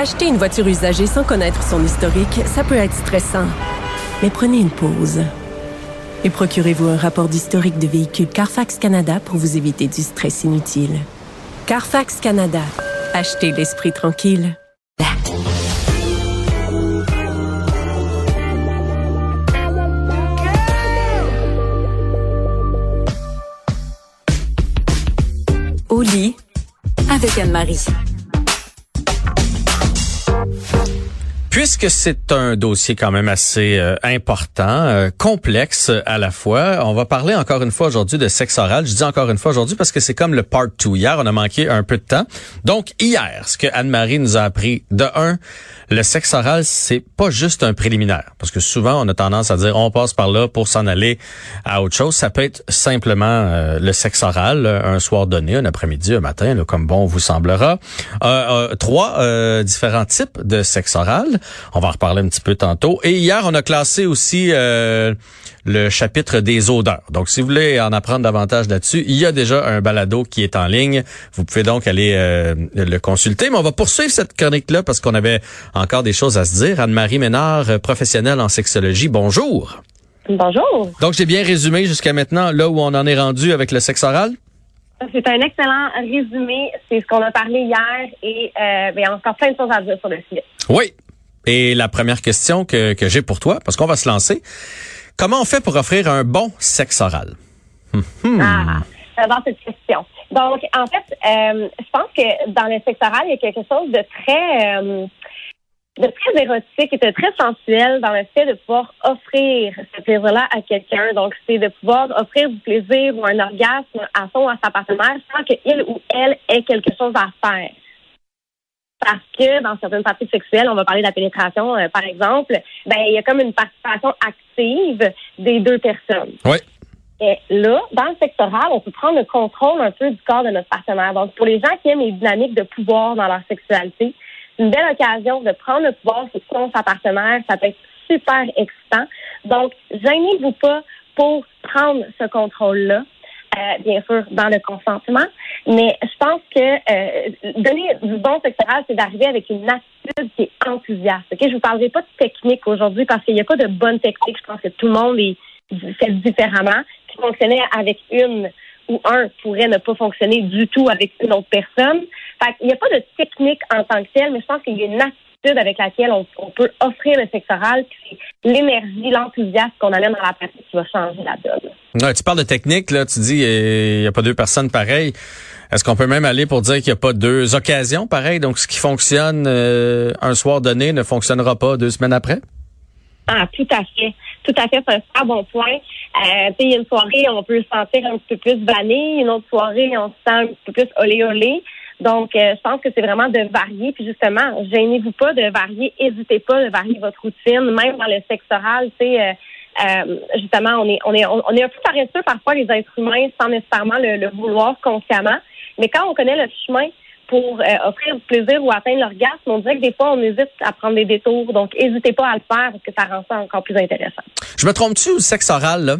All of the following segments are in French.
Acheter une voiture usagée sans connaître son historique, ça peut être stressant. Mais prenez une pause. Et procurez-vous un rapport d'historique de véhicule Carfax Canada pour vous éviter du stress inutile. Carfax Canada. Achetez l'esprit tranquille. Au lit avec Anne-Marie. Puisque c'est un dossier quand même assez euh, important, euh, complexe à la fois, on va parler encore une fois aujourd'hui de sexe oral. Je dis encore une fois aujourd'hui parce que c'est comme le part 2. Hier, on a manqué un peu de temps. Donc, hier, ce que Anne-Marie nous a appris, de un, le sexe oral, c'est pas juste un préliminaire. Parce que souvent, on a tendance à dire, on passe par là pour s'en aller à autre chose. Ça peut être simplement euh, le sexe oral, un soir donné, un après-midi, un matin, là, comme bon vous semblera. Euh, euh, trois euh, différents types de sexe oral. On va en reparler un petit peu tantôt. Et hier, on a classé aussi euh, le chapitre des odeurs. Donc, si vous voulez en apprendre davantage là-dessus, il y a déjà un balado qui est en ligne. Vous pouvez donc aller euh, le consulter. Mais on va poursuivre cette chronique-là parce qu'on avait encore des choses à se dire. Anne-Marie Ménard, professionnelle en sexologie, bonjour. Bonjour. Donc, j'ai bien résumé jusqu'à maintenant là où on en est rendu avec le sexe oral? C'est un excellent résumé. C'est ce qu'on a parlé hier et euh, il y a encore plein de choses à dire sur le sujet. Oui. Et la première question que, que j'ai pour toi, parce qu'on va se lancer, comment on fait pour offrir un bon sexe oral? Ah, j'adore cette question. Donc, en fait, euh, je pense que dans le sexe oral, il y a quelque chose de très, euh, de très érotique et de très sensuel dans le fait de pouvoir offrir ce plaisir-là à quelqu'un. Donc, c'est de pouvoir offrir du plaisir ou un orgasme à son ou à sa partenaire sans qu'il ou elle ait quelque chose à faire. Parce que dans certaines parties sexuelles, on va parler de la pénétration, euh, par exemple, ben il y a comme une participation active des deux personnes. Oui. Et là, dans le sexe oral, on peut prendre le contrôle un peu du corps de notre partenaire. Donc, pour les gens qui aiment les dynamiques de pouvoir dans leur sexualité, c'est une belle occasion de prendre le pouvoir sur son sa partenaire. Ça peut être super excitant. Donc, gênez-vous pas pour prendre ce contrôle-là. Euh, bien sûr, dans le consentement. Mais je pense que euh, donner du bon sexe oral, c'est d'arriver avec une attitude qui est enthousiaste. Ok, Je vous parlerai pas de technique aujourd'hui parce qu'il n'y a pas de bonne technique. Je pense que tout le monde est fait différemment. Qui fonctionnait avec une ou un pourrait ne pas fonctionner du tout avec une autre personne. Fait qu'il n'y a pas de technique en tant que telle, mais je pense qu'il y a une attitude avec laquelle on, on peut offrir le sexe oral, puis c'est l'énergie, l'enthousiasme qu'on amène dans la pratique qui va changer la donne. Ouais, tu parles de technique, là, tu dis il n'y a pas deux personnes pareilles. Est-ce qu'on peut même aller pour dire qu'il n'y a pas deux occasions pareilles? Donc, ce qui fonctionne euh, un soir donné ne fonctionnera pas deux semaines après? Ah, tout à fait. Tout à fait, c'est un super bon point. Euh, sais, une soirée, on peut se sentir un petit peu plus vanille. Une autre soirée, on se sent un petit peu plus olé olé. Donc, euh, je pense que c'est vraiment de varier. Puis justement, gênez-vous pas de varier. N'hésitez pas de varier votre routine. Même dans le sexe oral, tu sais, euh, euh, justement, on est, on est, on est un peu paresseux parfois les êtres humains sans nécessairement le, le vouloir consciemment. Mais quand on connaît le chemin pour euh, offrir du plaisir ou atteindre l'orgasme, on dirait que des fois, on hésite à prendre des détours. Donc, n'hésitez pas à le faire parce que ça rend ça encore plus intéressant. Je me trompe-tu au sexe oral, là?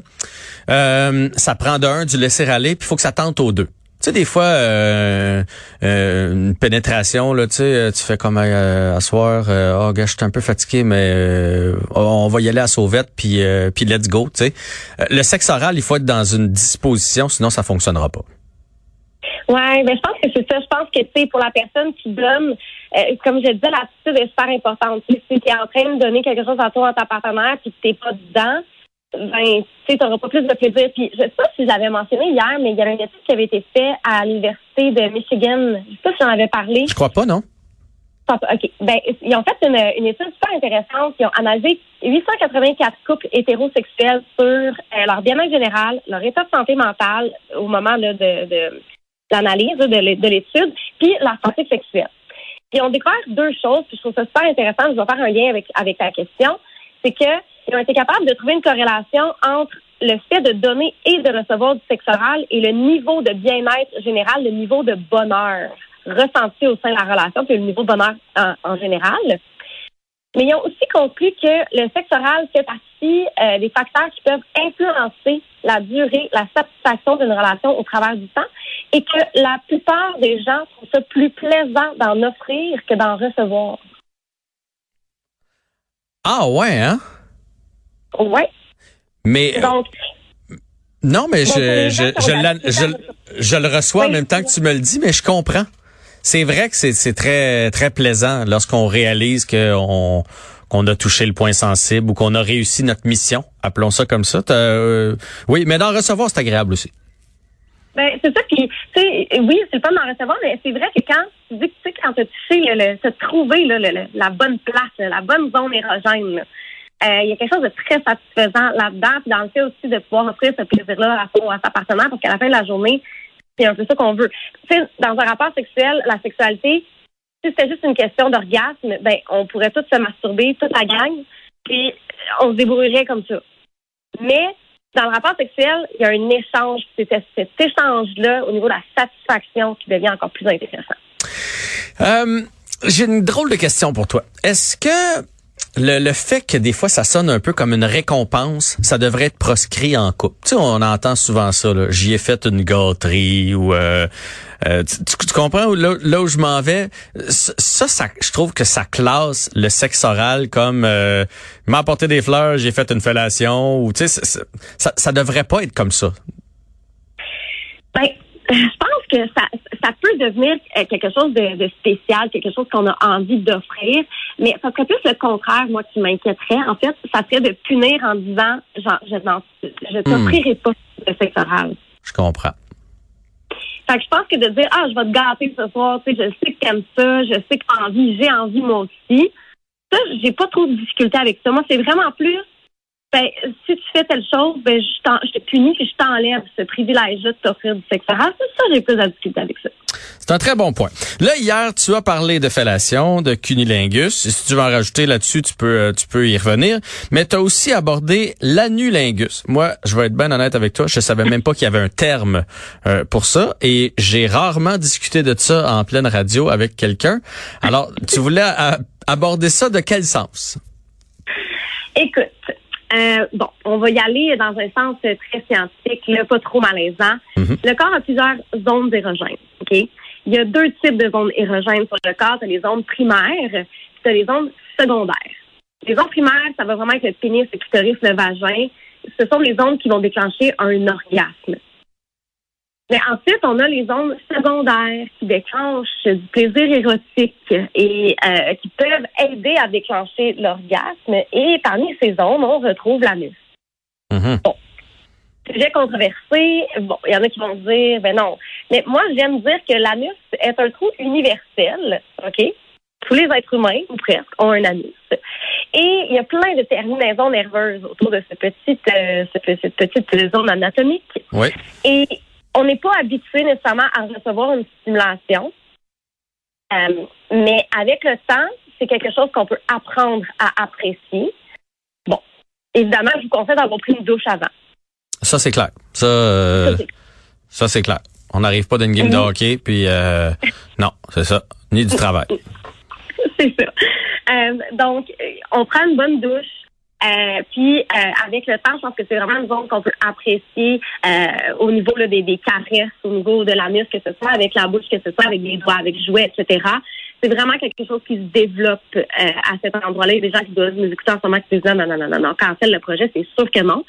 Euh, ça prend d'un, du laisser aller, puis il faut que ça tente aux deux. Tu sais, des fois, euh, euh, une pénétration, là, tu sais, tu fais comme euh, à soir, euh, oh, gars, je suis un peu fatigué, mais euh, on va y aller à sauvette, puis euh, puis let's go, tu sais. Euh, Le sexe oral, il faut être dans une disposition, sinon ça fonctionnera pas. Ouais, ben je pense que c'est ça. Je pense que tu sais, pour la personne qui donne, euh, comme je disais, l'attitude est super importante. Si tu es en train de donner quelque chose à toi à ta partenaire puis que t'es pas dedans, ben tu sais, t'auras pas plus de plaisir. Puis je sais pas si je l'avais mentionné hier, mais il y avait une étude qui avait été faite à l'université de Michigan. Je sais pas si j'en avais parlé. Je crois pas, non? OK. Ben, ils ont fait une, une étude super intéressante. Ils ont analysé 884 couples hétérosexuels sur euh, leur bien-être général, leur état de santé mentale au moment là, de, de l'analyse de l'é- de l'étude, puis leur santé sexuelle. Puis on découvre deux choses, puis je trouve ça super intéressant, je vais faire un lien avec, avec ta question, c'est qu'ils ont été capables de trouver une corrélation entre le fait de donner et de recevoir du sexe oral et le niveau de bien-être général, le niveau de bonheur ressenti au sein de la relation, puis le niveau de bonheur en, général. Mais ils ont aussi conclu que le sexe oral fait partie euh, des facteurs qui peuvent influencer la durée, la satisfaction d'une relation au travers du temps et que la plupart des gens trouvent ça plus plaisant d'en offrir que d'en recevoir. Ah ouais, hein? Ouais. Mais Donc, non, mais je, je, je, je, le reçois en même temps que tu me le dis, mais je comprends. C'est vrai que c'est très très plaisant lorsqu'on réalise qu'on qu'on a touché le point sensible ou qu'on a réussi notre mission, appelons ça comme ça. Euh, oui, mais d'en recevoir, c'est agréable aussi. Ben, c'est ça qui, tu sais, oui, c'est le fun d'en recevoir, mais c'est vrai que quand tu dis que tu sais, quand tu as touché, le, trouvé la bonne place, la bonne zone érogène, euh, il y a quelque chose de très satisfaisant là-dedans, puis dans le fait aussi de pouvoir offrir ce plaisir-là à, à sa partenaire, parce qu'à la fin de la journée, c'est un peu ça qu'on veut. Tu sais, dans un rapport sexuel, la sexualité, si c'était juste une question d'orgasme, ben on pourrait tous se masturber, toute la gang, puis on se débrouillerait comme ça. Mais dans le rapport sexuel, il y a un échange. C'est cet échange-là au niveau de la satisfaction qui devient encore plus intéressant. Euh, J'ai une drôle de question pour toi. Est-ce que le, le, fait que des fois ça sonne un peu comme une récompense, ça devrait être proscrit en couple. Tu sais, on entend souvent ça. J'y ai fait une gâterie ou euh, euh tu, comprends là, là, où je m'en vais? Ça, ça, je trouve que ça classe le sexe oral comme euh, m'a apporté des fleurs, j'ai fait une fellation ou tu sais, ça, ça devrait pas être comme ça. Ben, je pense que ça, ça peut devenir euh, quelque chose de, spécial, quelque chose qu'on a envie d'offrir, mais ça serait plus le contraire, moi, qui m'inquiéterait. En fait, ça serait de punir en disant, genre, je, je t'offrirai pas de sexe oral. Je comprends. Fait que je pense que de dire, ah, je vais te gâter ce soir, tu sais, je sais que t'aimes ça, je sais que t'as envie, j'ai envie moi aussi. Ça, j'ai pas trop de difficultés avec ça. Moi, c'est vraiment plus ben, si tu fais telle chose, ben, je, je te punis et je t'enlève ce privilège-là de t'offrir du sexe oral. Ça, j'ai plus de difficulté avec ça. C'est un très bon point. Là, hier, tu as parlé de fellation, de cunilingus. Si tu veux en rajouter là-dessus, tu peux, euh, tu peux y revenir. Mais tu as aussi abordé l'anulingus. Moi, je vais être bien honnête avec toi, je savais même pas qu'il y avait un terme euh, pour ça. Et j'ai rarement discuté de ça en pleine radio avec quelqu'un. Alors, tu voulais euh, aborder ça de quel sens? Écoute, euh, bon, on va y aller dans un sens très scientifique, là, pas trop malaisant. Mhm. Le corps a plusieurs zones érogènes. OK? Il y a deux types de zones érogènes sur le corps. Tu les zones primaires, tu les zones secondaires. Les zones primaires, ça va vraiment être le pénis, le clitoris, le vagin. Ce sont les zones qui vont déclencher un orgasme. Mais ensuite, on a les zones secondaires qui déclenchent du plaisir érotique et euh, qui peuvent aider à déclencher l'orgasme. Et parmi ces zones, on retrouve l'anus. Mm Bon. Sujet controversé. Bon, il y en a qui vont dire, ben non. Mais moi, j'aime dire que l'anus est un trou universel. OK? Tous les êtres humains, ou presque, ont un anus. Et il y a plein de terminaisons nerveuses autour de cette petite, euh, cette petite zone anatomique. Oui. Et on n'est pas habitué nécessairement à recevoir une stimulation, euh, mais avec le temps, c'est quelque chose qu'on peut apprendre à apprécier. Bon, évidemment, je vous conseille d'avoir pris une douche avant. Ça, c'est clair. Ça, euh, ça c'est clair. On n'arrive pas d'une game de hockey, puis euh, non, c'est ça. Ni du travail. c'est ça. donc, on prend une bonne douche euh, puis euh, avec le temps, je pense que c'est vraiment une zone qu'on peut apprécier euh, au niveau là, des, des, caresses, au niveau de la muscle, que ce soit avec la bouche, que ce soit avec les doigts, avec jouets, etc. C'est vraiment quelque chose qui se développe à cet endroit-là. Il y a des gens qui doivent nous écouter en ce moment qui disent non, non, non, non, non, cancel le projet, c'est sûr que non.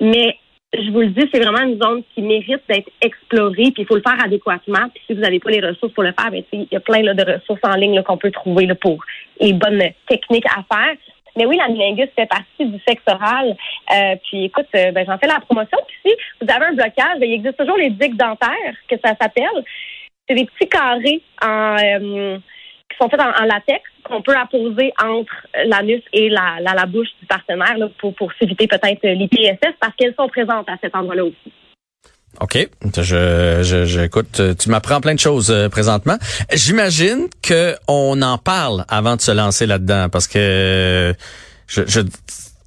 Mais je vous le dis, c'est vraiment une zone qui mérite d'être explorée, puis il faut le faire adéquatement. Puis si vous n'avez pas les ressources pour le faire, ben, il y a plein là, de ressources en ligne qu'on peut trouver là, pour les bonnes techniques à faire. Mais oui, l'anilingus fait partie du sexe oral. Euh, puis écoute, euh, ben, j'en fais la promotion. Puis si vous avez un blocage, ben, il existe toujours les digues dentaires, que ça s'appelle. C'est des petits carrés en, euh, qui sont faits en, latex qu'on peut apposer entre l'anus et la, la, bouche du partenaire là, pour, pour s'éviter peut-être l'IPSS parce qu'elles sont présentes à cet endroit-là aussi. OK. Je, je, je écoute, tu m'apprends plein de choses euh, présentement. J'imagine que on en parle avant de se lancer là-dedans parce que je,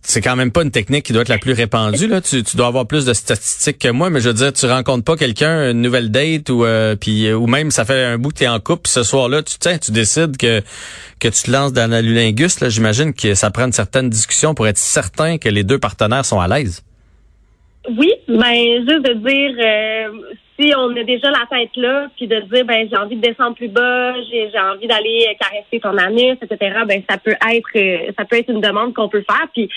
c'est quand même pas une technique qui doit être la plus répandue là. Tu, tu dois avoir plus de statistiques que moi, mais je veux dire, tu rencontres pas quelqu'un une nouvelle date ou euh, puis ou même ça fait un bout que tu es en couple, puis ce soir-là, tu tiens, tu décides que que tu te lances dans la lulingus là. J'imagine que ça prend une certaine discussion pour être certain que les deux partenaires sont à l'aise. Oui, ben juste de dire euh, si on a déjà la tête là, puis de dire ben j'ai envie de descendre plus bas, j'ai j'ai envie d'aller caresser ton anus, etc. Ben ça peut être euh, ça peut être une demande qu'on peut faire, puis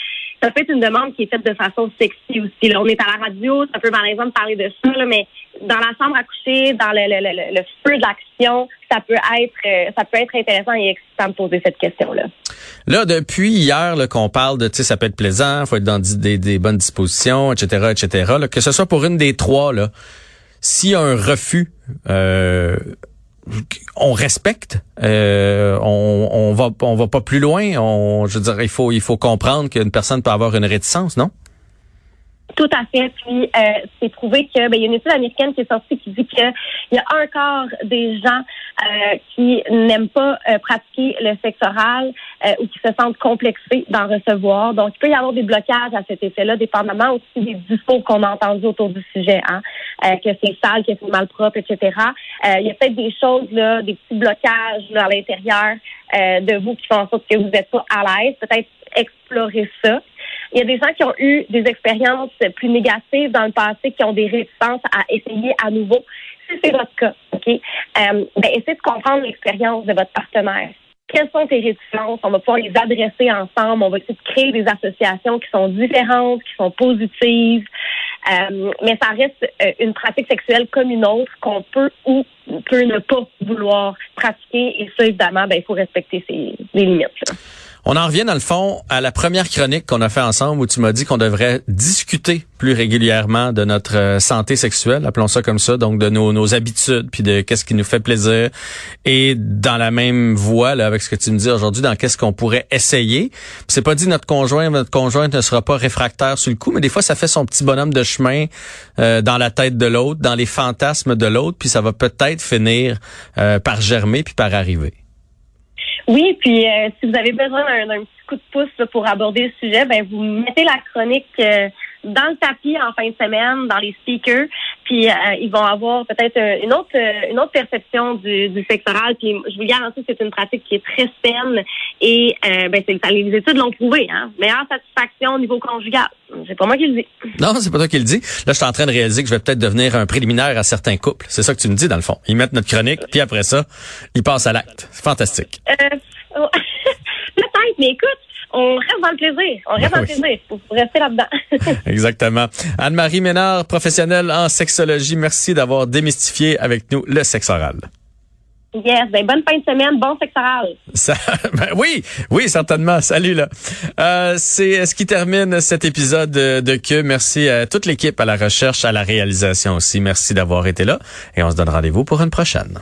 ça peut être une demande qui est faite de façon sexy aussi. Là, on est à la radio, ça peut par exemple parler de ça, là, mais dans la chambre à coucher, dans le, le, le, le feu d'action, ça peut être euh, ça peut être intéressant et excitant de poser cette question là. Là, depuis hier qu'on parle de, tu sais, ça peut être plaisant, faut être dans des, des bonnes dispositions, etc., etc. Là, que ce soit pour une des trois, là, s'il y a un refus, euh, on respecte, euh, on, on va on va pas plus loin. On, je veux dire, il faut il faut comprendre qu'une personne peut avoir une réticence, non? Tout à fait. Puis euh, c'est prouvé que ben, il y a une étude américaine qui est sortie qui dit qu'il y a un quart des gens euh, qui n'aiment pas euh, pratiquer le sexe oral euh, ou qui se sentent complexés d'en recevoir. Donc il peut y avoir des blocages à cet effet-là, dépendamment aussi des discours qu'on a entendus autour du sujet, hein, que c'est sale, que c'est mal propre, etc. il y a peut-être des choses là, des petits blocages là, à l'intérieur de vous qui font en sorte que vous n'êtes pas à l'aise. Peut-être explorer ça. Il y a des gens qui ont eu des expériences plus négatives dans le passé, qui ont des réticences à essayer à nouveau. Si c'est votre cas, OK, euh, ben, essayez de comprendre l'expérience de votre partenaire. Quelles sont tes réticences? On va pouvoir les adresser ensemble. On va essayer de créer des associations qui sont différentes, qui sont positives. Euh, mais ça reste euh, une pratique sexuelle comme une autre qu'on peut ou peut ne pas vouloir pratiquer. Et ça, évidemment, ben, il faut respecter ses, les limites. Là. On en revient dans le fond à la première chronique qu'on a fait ensemble où tu m'as dit qu'on devrait discuter plus régulièrement de notre euh, santé sexuelle, appelons ça comme ça, donc de nos, nos habitudes, puis de qu'est-ce qui nous fait plaisir. Et dans la même voie, là, avec ce que tu me dis aujourd'hui, dans qu'est-ce qu'on pourrait essayer. C'est pas dit notre conjoint, notre conjointe ne sera pas réfractaire sur le coup, mais des fois ça fait son petit bonhomme de chemin euh, dans la tête de l'autre, dans les fantasmes de l'autre, puis ça va peut-être finir euh, par germer puis par arriver. Oui, puis euh, si vous avez besoin d'un petit coup de pouce pour aborder le sujet, ben vous mettez la chronique euh, dans le tapis en fin de semaine, dans les speakers, puis euh, ils vont avoir peut-être une autre une autre perception du, du sexe oral. Puis je vous garantis, c'est une pratique qui est très saine et ben c'est les études l'ont prouvé, hein. Meilleure satisfaction au niveau conjugal. C'est pas moi qui le dis. Non, c'est pas toi qui le dis. Là, je suis en train de réaliser que je vais peut-être devenir un préliminaire à certains couples. C'est ça que tu me dis dans le fond. Ils mettent notre chronique, puis après ça, ils passent à l'acte. C'est fantastique. Euh, Peut-être, mais écoute, on reste dans le plaisir. On reste dans le plaisir. Faut rester là-dedans. Exactement. Anne-Marie Ménard, professionnelle en sexologie, merci d'avoir démystifié avec nous le sexe oral. Yes, ben bonne fin de semaine, bon sexe oral. Ça, ben oui, oui, certainement. Salut là. Euh, c'est ce qui termine cet épisode de, de Que. Merci à toute l'équipe, à la recherche, à la réalisation aussi. Merci d'avoir été là et on se donne rendez-vous pour une prochaine.